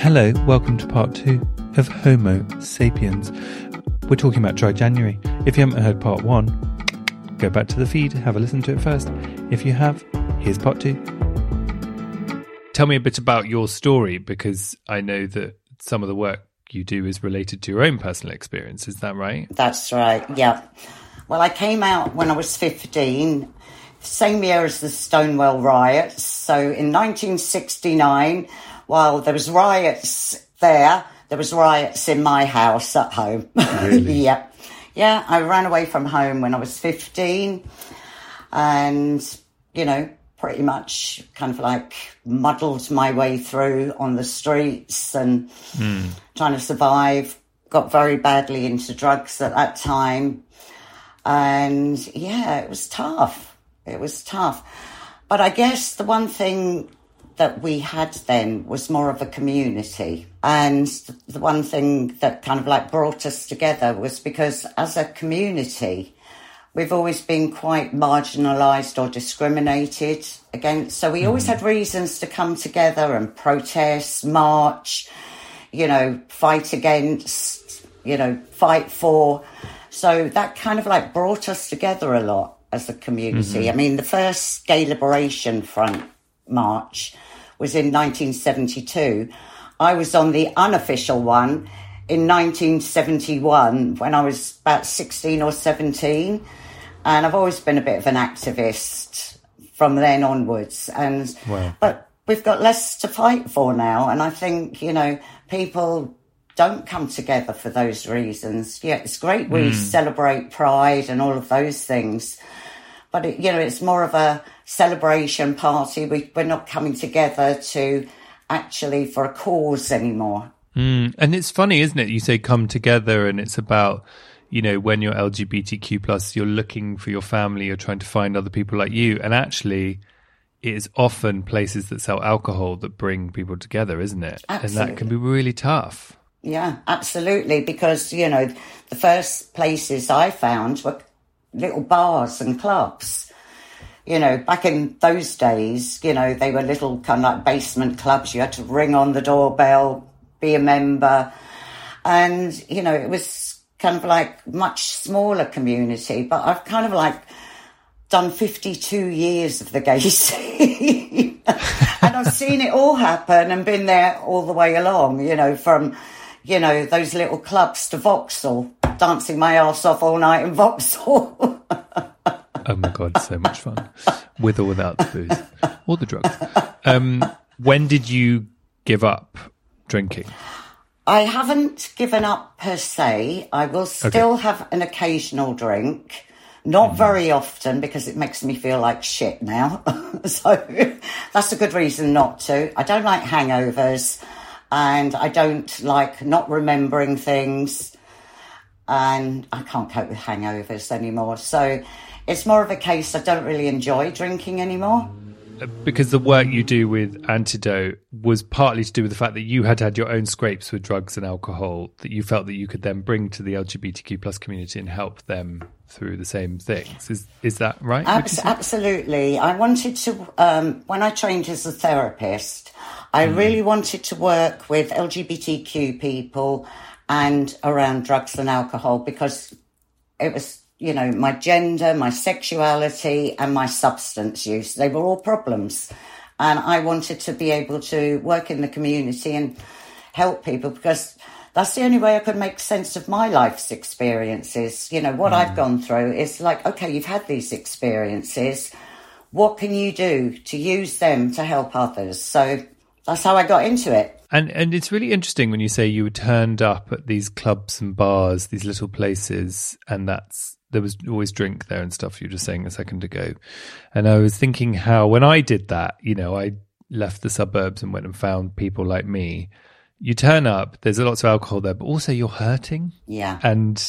Hello, welcome to part two of Homo sapiens. We're talking about dry January. If you haven't heard part one, go back to the feed, have a listen to it first. If you have, here's part two. Tell me a bit about your story because I know that some of the work you do is related to your own personal experience. Is that right? That's right, yeah. Well, I came out when I was 15, same year as the Stonewall riots. So in 1969, while there was riots there, there was riots in my house at home. Really? yeah. Yeah, I ran away from home when I was 15 and, you know, pretty much kind of like muddled my way through on the streets and hmm. trying to survive. Got very badly into drugs at that time. And yeah, it was tough. It was tough. But I guess the one thing that we had then was more of a community. And the one thing that kind of like brought us together was because as a community, we've always been quite marginalised or discriminated against. So we always mm-hmm. had reasons to come together and protest, march, you know, fight against, you know, fight for. So that kind of like brought us together a lot as a community. Mm-hmm. I mean, the first Gay Liberation Front march was in 1972. I was on the unofficial one in 1971 when I was about 16 or 17. And I've always been a bit of an activist from then onwards. And, Wow. but we've got less to fight for now. And I think, you know, people don't come together for those reasons. Yeah, it's great we hmm. celebrate pride and all of those things but it, you know it's more of a celebration party we, we're not coming together to actually for a cause anymore Mm. And it's funny, isn't it? You say come together, and it's about you know when you're LGBTQ plus, you're looking for your family, you're trying to find other people like you, and actually, it is often places that sell alcohol that bring people together, isn't it? And that can be really tough. yeah absolutely because you know the first places i found were little bars and clubs. You know back in those days you know they were little kind of like basement clubs. You had to ring on the doorbell be a member. And you know it was kind of like much smaller community but i've kind of like done 52 years of the gay scene. And i've seen it all happen and been there all the way along you know from you know those little clubs to vauxhall dancing my ass off all night in vauxhall Oh my god, so much fun, with or without the booze or the drugs. Um, when did you give up drinking? I haven't given up per se. I will still have an occasional drink. Not very often because it makes me feel like shit now. so that's a good reason not to. I don't like hangovers and I don't like not remembering things and I can't cope with hangovers anymore. So it's more of a case I don't really enjoy drinking anymore. because the work you do with Antidote was partly to do with the fact that you had had your own scrapes with drugs and alcohol that you felt that you could then bring to the LGBTQ plus community and help them through the same things. Is is that right? Abs- absolutely. I wanted to um, when I trained as a therapist, I mm. really wanted to work with LGBTQ people and around drugs and alcohol because it was you know, my gender, my sexuality, and my substance use. They were all problems. And I wanted to be able to work in the community and help people because that's the only way I could make sense of my life's experiences. You know, what mm. I've gone through is like, okay, you've had these experiences. What can you do to use them to help others? So that's how I got into it. And and it's really interesting when you say you were turned up at these clubs and bars, these little places, and that's there was always drink there and stuff. You were just saying a second ago, and I was thinking how when I did that, you know, I left the suburbs and went and found people like me. You turn up, there's a lots of alcohol there, but also you're hurting. Yeah, and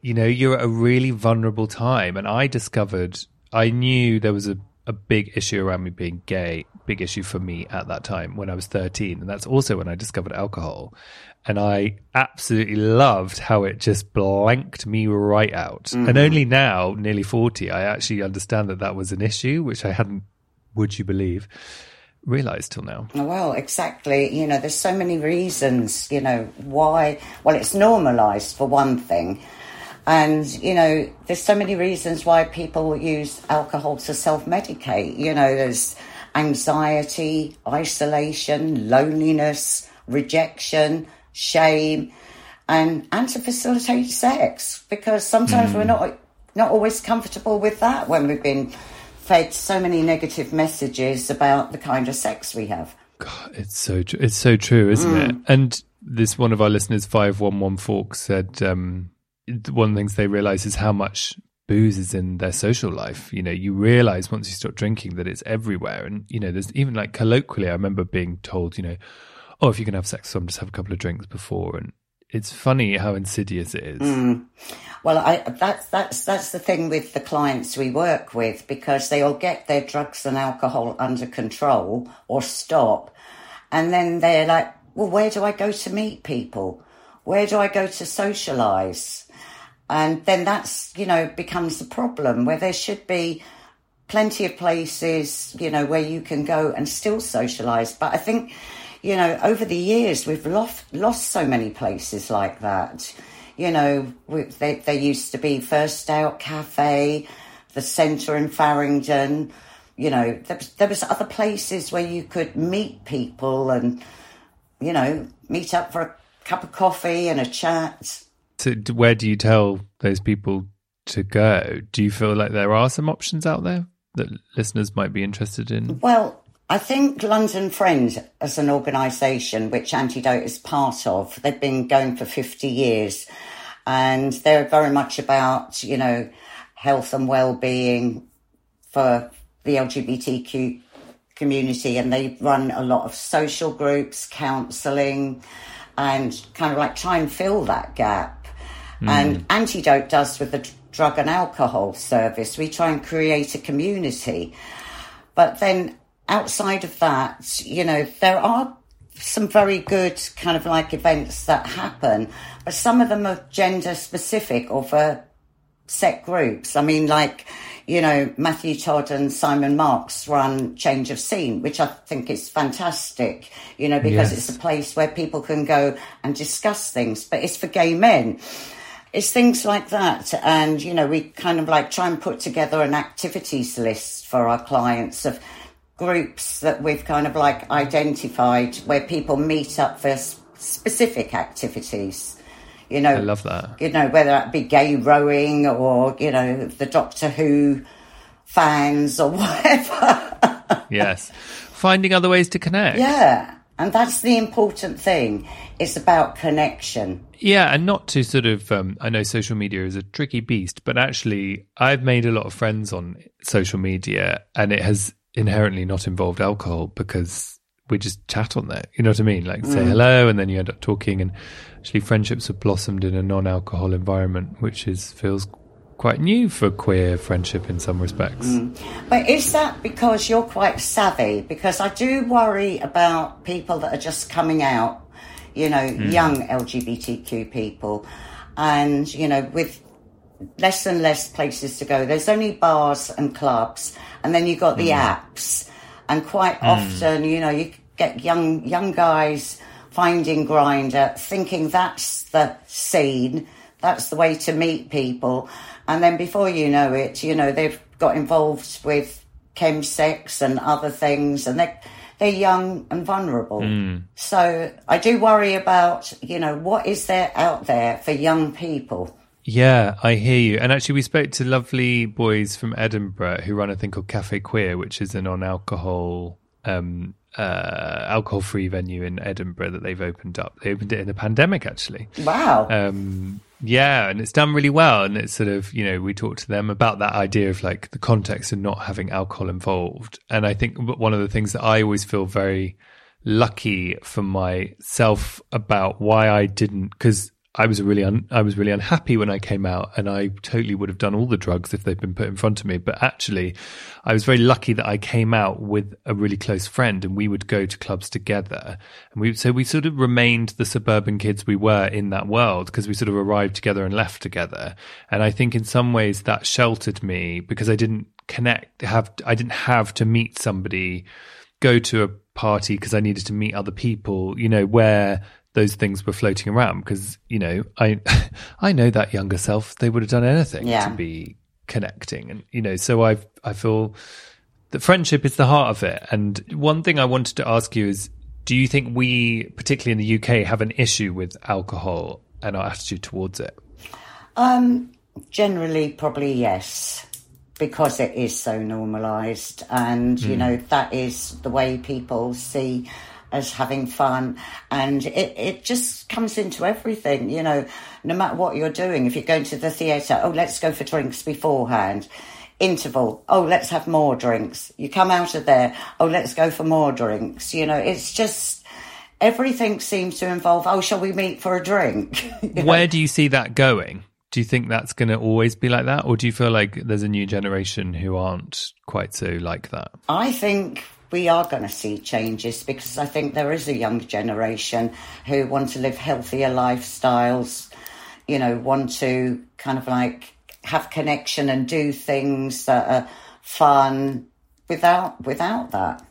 you know you're at a really vulnerable time. And I discovered I knew there was a a big issue around me being gay, big issue for me at that time when I was 13. And that's also when I discovered alcohol and I absolutely loved how it just blanked me right out. Mm-hmm. And only now, nearly 40, I actually understand that that was an issue, which I hadn't, would you believe, realized till now. Well, exactly. You know, there's so many reasons, you know, why. Well, it's normalized for one thing. And, you know, there's so many reasons why people use alcohol to self medicate. You know, there's anxiety, isolation, loneliness, rejection shame, and and to facilitate sex because sometimes mm. we're not not always comfortable with that when we've been fed so many negative messages about the kind of sex we have. God, it's so tr- it's so true, isn't mm. it? And this one of our listeners, five one one Forks, said um, one of the things they realise is how much booze is in their social life. You know, you realize once you stop drinking that it's everywhere. And, you know, there's even like colloquially, I remember being told, you know, oh, if you can have sex with someone, just have a couple of drinks before. And it's funny how insidious it is. Mm. Well, I, that's that's that's the thing with the clients we work with because they'll get their drugs and alcohol under control or stop, and then they're like, "Well, where do I go to meet people? Where do I go to socialise?" And then that's you know becomes the problem where there should be plenty of places you know where you can go and still socialise. But I think you know, over the years, we've lost, lost so many places like that. You know, we, they, they used to be First Out Cafe, the Centre in Farringdon. You know, there there was other places where you could meet people and, you know, meet up for a cup of coffee and a chat. So, where do you tell those people to go? Do you feel like there are some options out there that listeners might be interested in? Well, I think London Friends, as an organisation, which Antidote is part of, they've been going for 50 years and they're very much about, you know, health and well-being for the LGBTQ community and they run a lot of social groups, counselling and kind of like try and fill that gap. Mm. And Antidote does with the drug and alcohol service. We try and create a community. But then outside of that, you know, there are some very good kind of like events that happen, but some of them are gender specific or for set groups. I mean, like, you know, Matthew Todd and Simon Marks run Change of Scene, which I think is fantastic, you know, because yes. it's a place where people can go and discuss things, but it's for gay men. It's things like that. And, you know, we kind of like try and put together an activities list for our clients of groups that we've kind of like identified where people meet up for specific activities. You know, I love that. You know, whether that be gay rowing or you know the Doctor Who fans or whatever. yes, finding other ways to connect. Yeah, and that's the important thing. It's about connection. Yeah, and not to sort of, um, I know social media is a tricky beast, but actually, I've made a lot of friends on social media, and it has inherently not involved alcohol because we just chat on there. You know what I mean? Like say mm. hello, and then you end up talking. And actually, friendships have blossomed in a non-alcohol environment, which is feels quite new for queer friendship in some respects. Mm. But is that because you're quite savvy? Because I do worry about people that are just coming out, you know, mm. young LGBTQ people, and you know, with less and less places to go. There's only bars and clubs, and then you've got the mm. apps, and quite mm. often, you know, you get young young guys finding Grindr, thinking that's the scene, that's the way to meet people, and then before you know it, you know they've got involved with chemsex and other things, and they're they're young and vulnerable. Mm. So I do worry about, you know, what is there out there for young people yeah, I hear you. And actually, we spoke to lovely boys from Edinburgh who run a thing called Cafe Queer, which is an non-alcohol, um, uh, alcohol-free venue in Edinburgh that they've opened up. They opened it in the pandemic, actually. Wow. Um, yeah, and it's done really well. And it's sort of, you know, we talked to them about that idea of like the context of not having alcohol involved. And I think one of the things that I always feel very lucky for myself about why I didn't, because I was really un- I was really unhappy when I came out, and I totally would have done all the drugs if they'd been put in front of me. But actually, I was very lucky that I came out with a really close friend, and we would go to clubs together. And we so we sort of remained the suburban kids we were in that world because we sort of arrived together and left together. And I think in some ways that sheltered me because I didn't connect have I didn't have to meet somebody, go to a party because I needed to meet other people. You know where those things were floating around because you know I I know that younger self they would have done anything yeah. to be connecting and you know so I I feel that friendship is the heart of it and one thing I wanted to ask you is do you think we particularly in the UK have an issue with alcohol and our attitude towards it um generally probably yes because it is so normalized and mm. you hmm. know that is the way people see as having fun. And it, it just comes into everything, you know, no matter what you're doing. If you're going to the theatre, oh, let's go for drinks beforehand. Interval, oh, let's have more drinks. You come out of there, oh, let's go for more drinks. You know, it's just everything seems to involve, oh, shall we meet for a drink? Where do you see that going? Do you think that's going to always be like that? Or do you feel like there's a new generation who aren't quite so like that? I think we are going to see changes because I think there is a young generation who want to live healthier lifestyles, you know, want to kind of like have connection and do things that are fun without without that.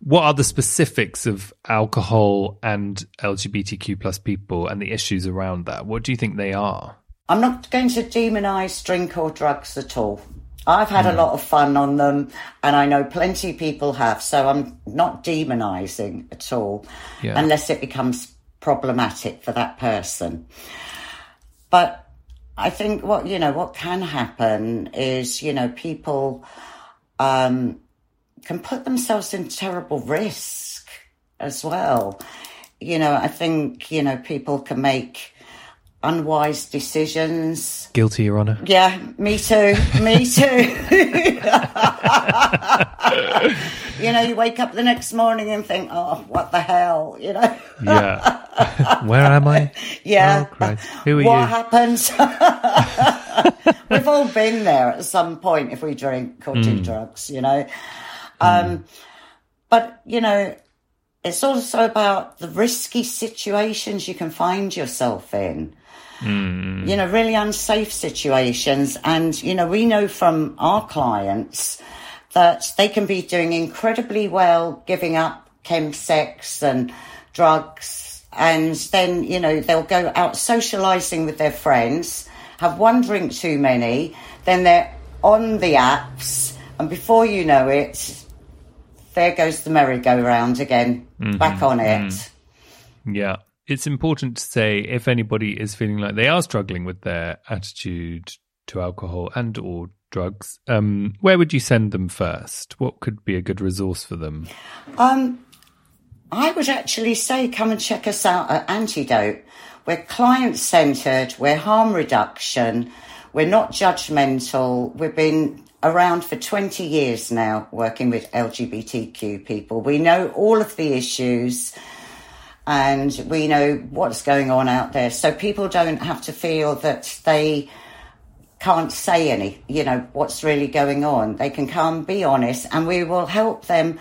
What are the specifics of alcohol and LGBTQ plus people and the issues around that? What do you think they are? I'm not going to demonise drink or drugs at all. I've had mm. a lot of fun on them, and I know plenty of people have. So I'm not demonising at all, yeah. unless it becomes problematic for that person. But I think what you know what can happen is you know people um, can put themselves in terrible risk as well. You know, I think you know people can make unwise decisions. Guilty, Your Honour. Yeah, me too. Me too. you know, you wake up the next morning and think, oh, what the hell, you know? yeah. Where am I? Yeah. Oh, Who are you? what you? happens? We've all been there at some point if we drink or mm. do drugs, you know? Um, mm. But, you know, it's also about the risky situations you can find yourself in. Mm. You know, really unsafe situations. And, you know, we know from our clients that they can be doing incredibly well giving up chemsex and drugs. And then, you know, they'll go out socializing with their friends, have one drink too many, then they're on the apps. And before you know it, there goes the merry-go-round again, mm-hmm. back on it. Mm. Yeah it's important to say if anybody is feeling like they are struggling with their attitude to alcohol and or drugs, um, where would you send them first? What could be a good resource for them? Um, I would actually say come and check us out at Antidote. We're client centered, we're harm reduction, we're not judgmental. We've been around for 20 years now working with LGBTQ people. We know all of the issues and we know what's going on out there. So people don't have to feel that they can't say any, you know, what's really going on. They can come, be honest, and we will help them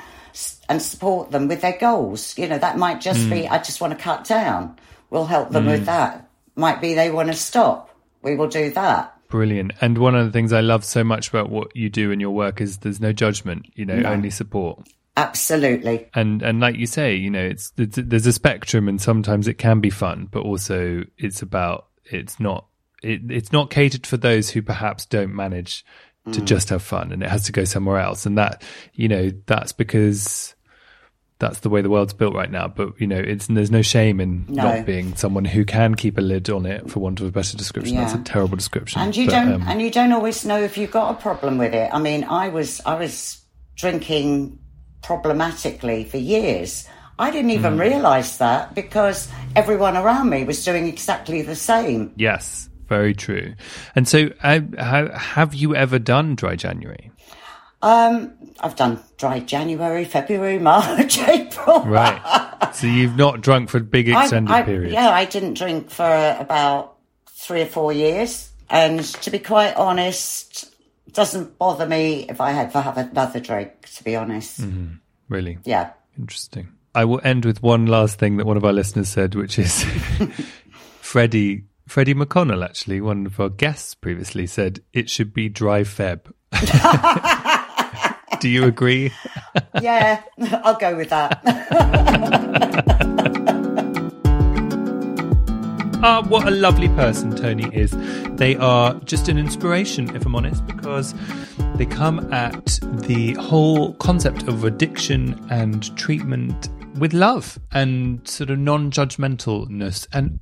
and support them with their goals. You know, that might just mm. be, I just want to cut down. We'll help them mm. with that. Might be they want to stop. We will do that. Brilliant. And one of the things I love so much about what you do in your work is there's no judgment, you know, no. only support. Absolutely. And and like you say, you know, it's, there's a spectrum and sometimes it can be fun, but also it's about it's not it, it's not catered for those who perhaps don't manage to mm. just have fun and it has to go somewhere else. And that, you know, that's because that's the way the world's built right now. But you know, it's there's no shame in no. not being someone who can keep a lid on it, for want of a better description. Yeah. That's a terrible description. And you but, don't, um, and you don't always know if you've got a problem with it. I mean, I was, I was drinking problematically for years. I didn't even mm. realise that because everyone around me was doing exactly the same. Yes, very true. And so, uh, have you ever done dry January? Um, I've done dry January, February, March, April. right. So you've not drunk for big extended I, I, periods. Yeah, I didn't drink for about three or four years, and to be quite honest, it doesn't bother me if I to have another drink. To be honest, mm-hmm. really, yeah, interesting. I will end with one last thing that one of our listeners said, which is Freddie Freddy McConnell, actually, one of our guests previously said it should be dry Feb. Do you agree? yeah, I'll go with that. Ah, what a lovely person Tony is. They are just an inspiration, if I'm honest, because they come at the whole concept of addiction and treatment with love and sort of non judgmentalness. And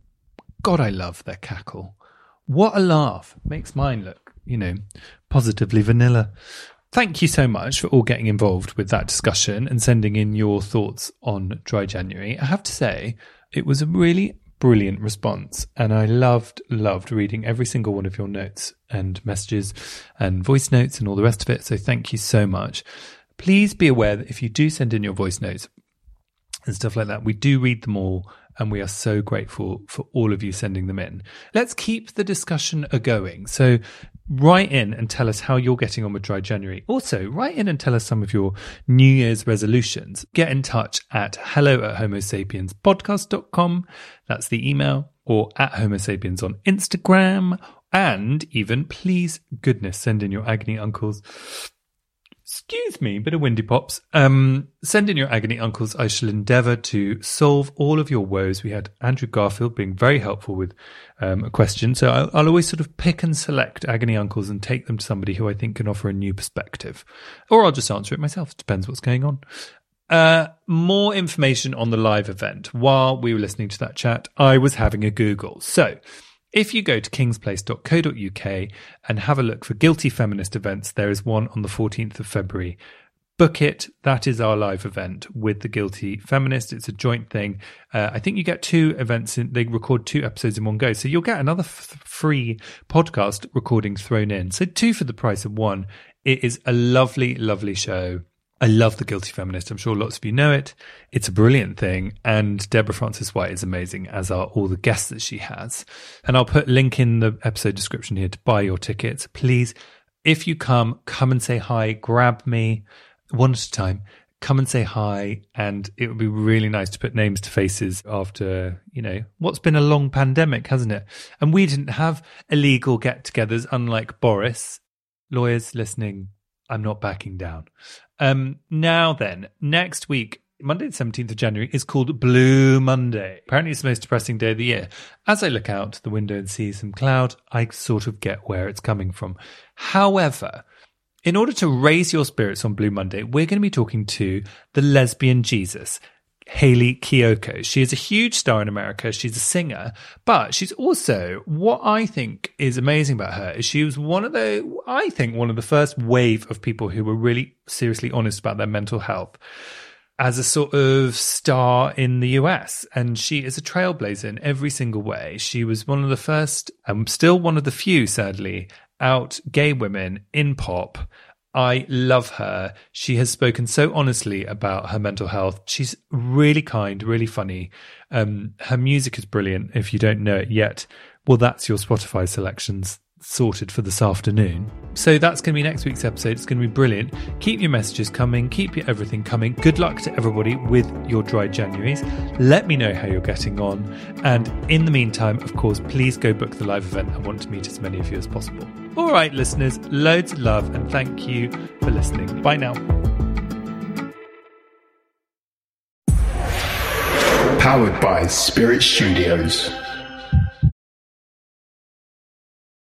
God, I love their cackle. What a laugh. Makes mine look, you know, positively vanilla. Thank you so much for all getting involved with that discussion and sending in your thoughts on Dry January. I have to say, it was a really brilliant response. And I loved, loved reading every single one of your notes and messages and voice notes and all the rest of it. So thank you so much. Please be aware that if you do send in your voice notes and stuff like that, we do read them all and we are so grateful for all of you sending them in. Let's keep the discussion a going. So write in and tell us how you're getting on with dry January. Also, write in and tell us some of your New Year's resolutions. Get in touch at hello at homo sapiens podcast.com. That's the email or at homo sapiens on Instagram. And even please goodness, send in your agony uncles Excuse me, bit of windy pops. Um, send in your agony uncles. I shall endeavour to solve all of your woes. We had Andrew Garfield being very helpful with um, a question, so I'll, I'll, always sort of pick and select agony uncles and take them to somebody who I think can offer a new perspective, or I'll just answer it myself. Depends what's going on. Uh, more information on the live event. While we were listening to that chat, I was having a Google. So if you go to kingsplace.co.uk and have a look for guilty feminist events, there is one on the 14th of February. Book it. That is our live event with the Guilty Feminist. It's a joint thing. Uh, I think you get two events. In, they record two episodes in one go, so you'll get another f- free podcast recording thrown in. So two for the price of one. It is a lovely, lovely show. I love The Guilty Feminist. I'm sure lots of you know it. It's a brilliant thing. And Deborah Frances-White is amazing, as are all the guests that she has. And I'll put link in the episode description here to buy your tickets. Please, if you come, come and say hi, grab me one at a time. Come and say hi. And it would be really nice to put names to faces after, you know, what's been a long pandemic, hasn't it? And we didn't have illegal get togethers, unlike Boris. Lawyers listening, I'm not backing down. Um, now then, next week, Monday the 17th of January is called Blue Monday. Apparently it's the most depressing day of the year. As I look out the window and see some cloud, I sort of get where it's coming from. However, in order to raise your spirits on Blue Monday, we're going to be talking to the lesbian Jesus. Hayley Kiyoko. She is a huge star in America. She's a singer, but she's also what I think is amazing about her is she was one of the, I think, one of the first wave of people who were really seriously honest about their mental health as a sort of star in the US. And she is a trailblazer in every single way. She was one of the first, and still one of the few, sadly, out gay women in pop I love her. She has spoken so honestly about her mental health. She's really kind, really funny. Um, her music is brilliant. If you don't know it yet, well, that's your Spotify selections. sorted for this afternoon. So that's going to be next week's episode. It's going to be brilliant. Keep your messages coming, keep your everything coming. Good luck to everybody with your dry Januaries. Let me know how you're getting on. And in the meantime, of course, please go book the live event. I want to meet as many of you as possible. All right, listeners, loads of love and thank you for listening. Bye now. Powered by Spirit Studios.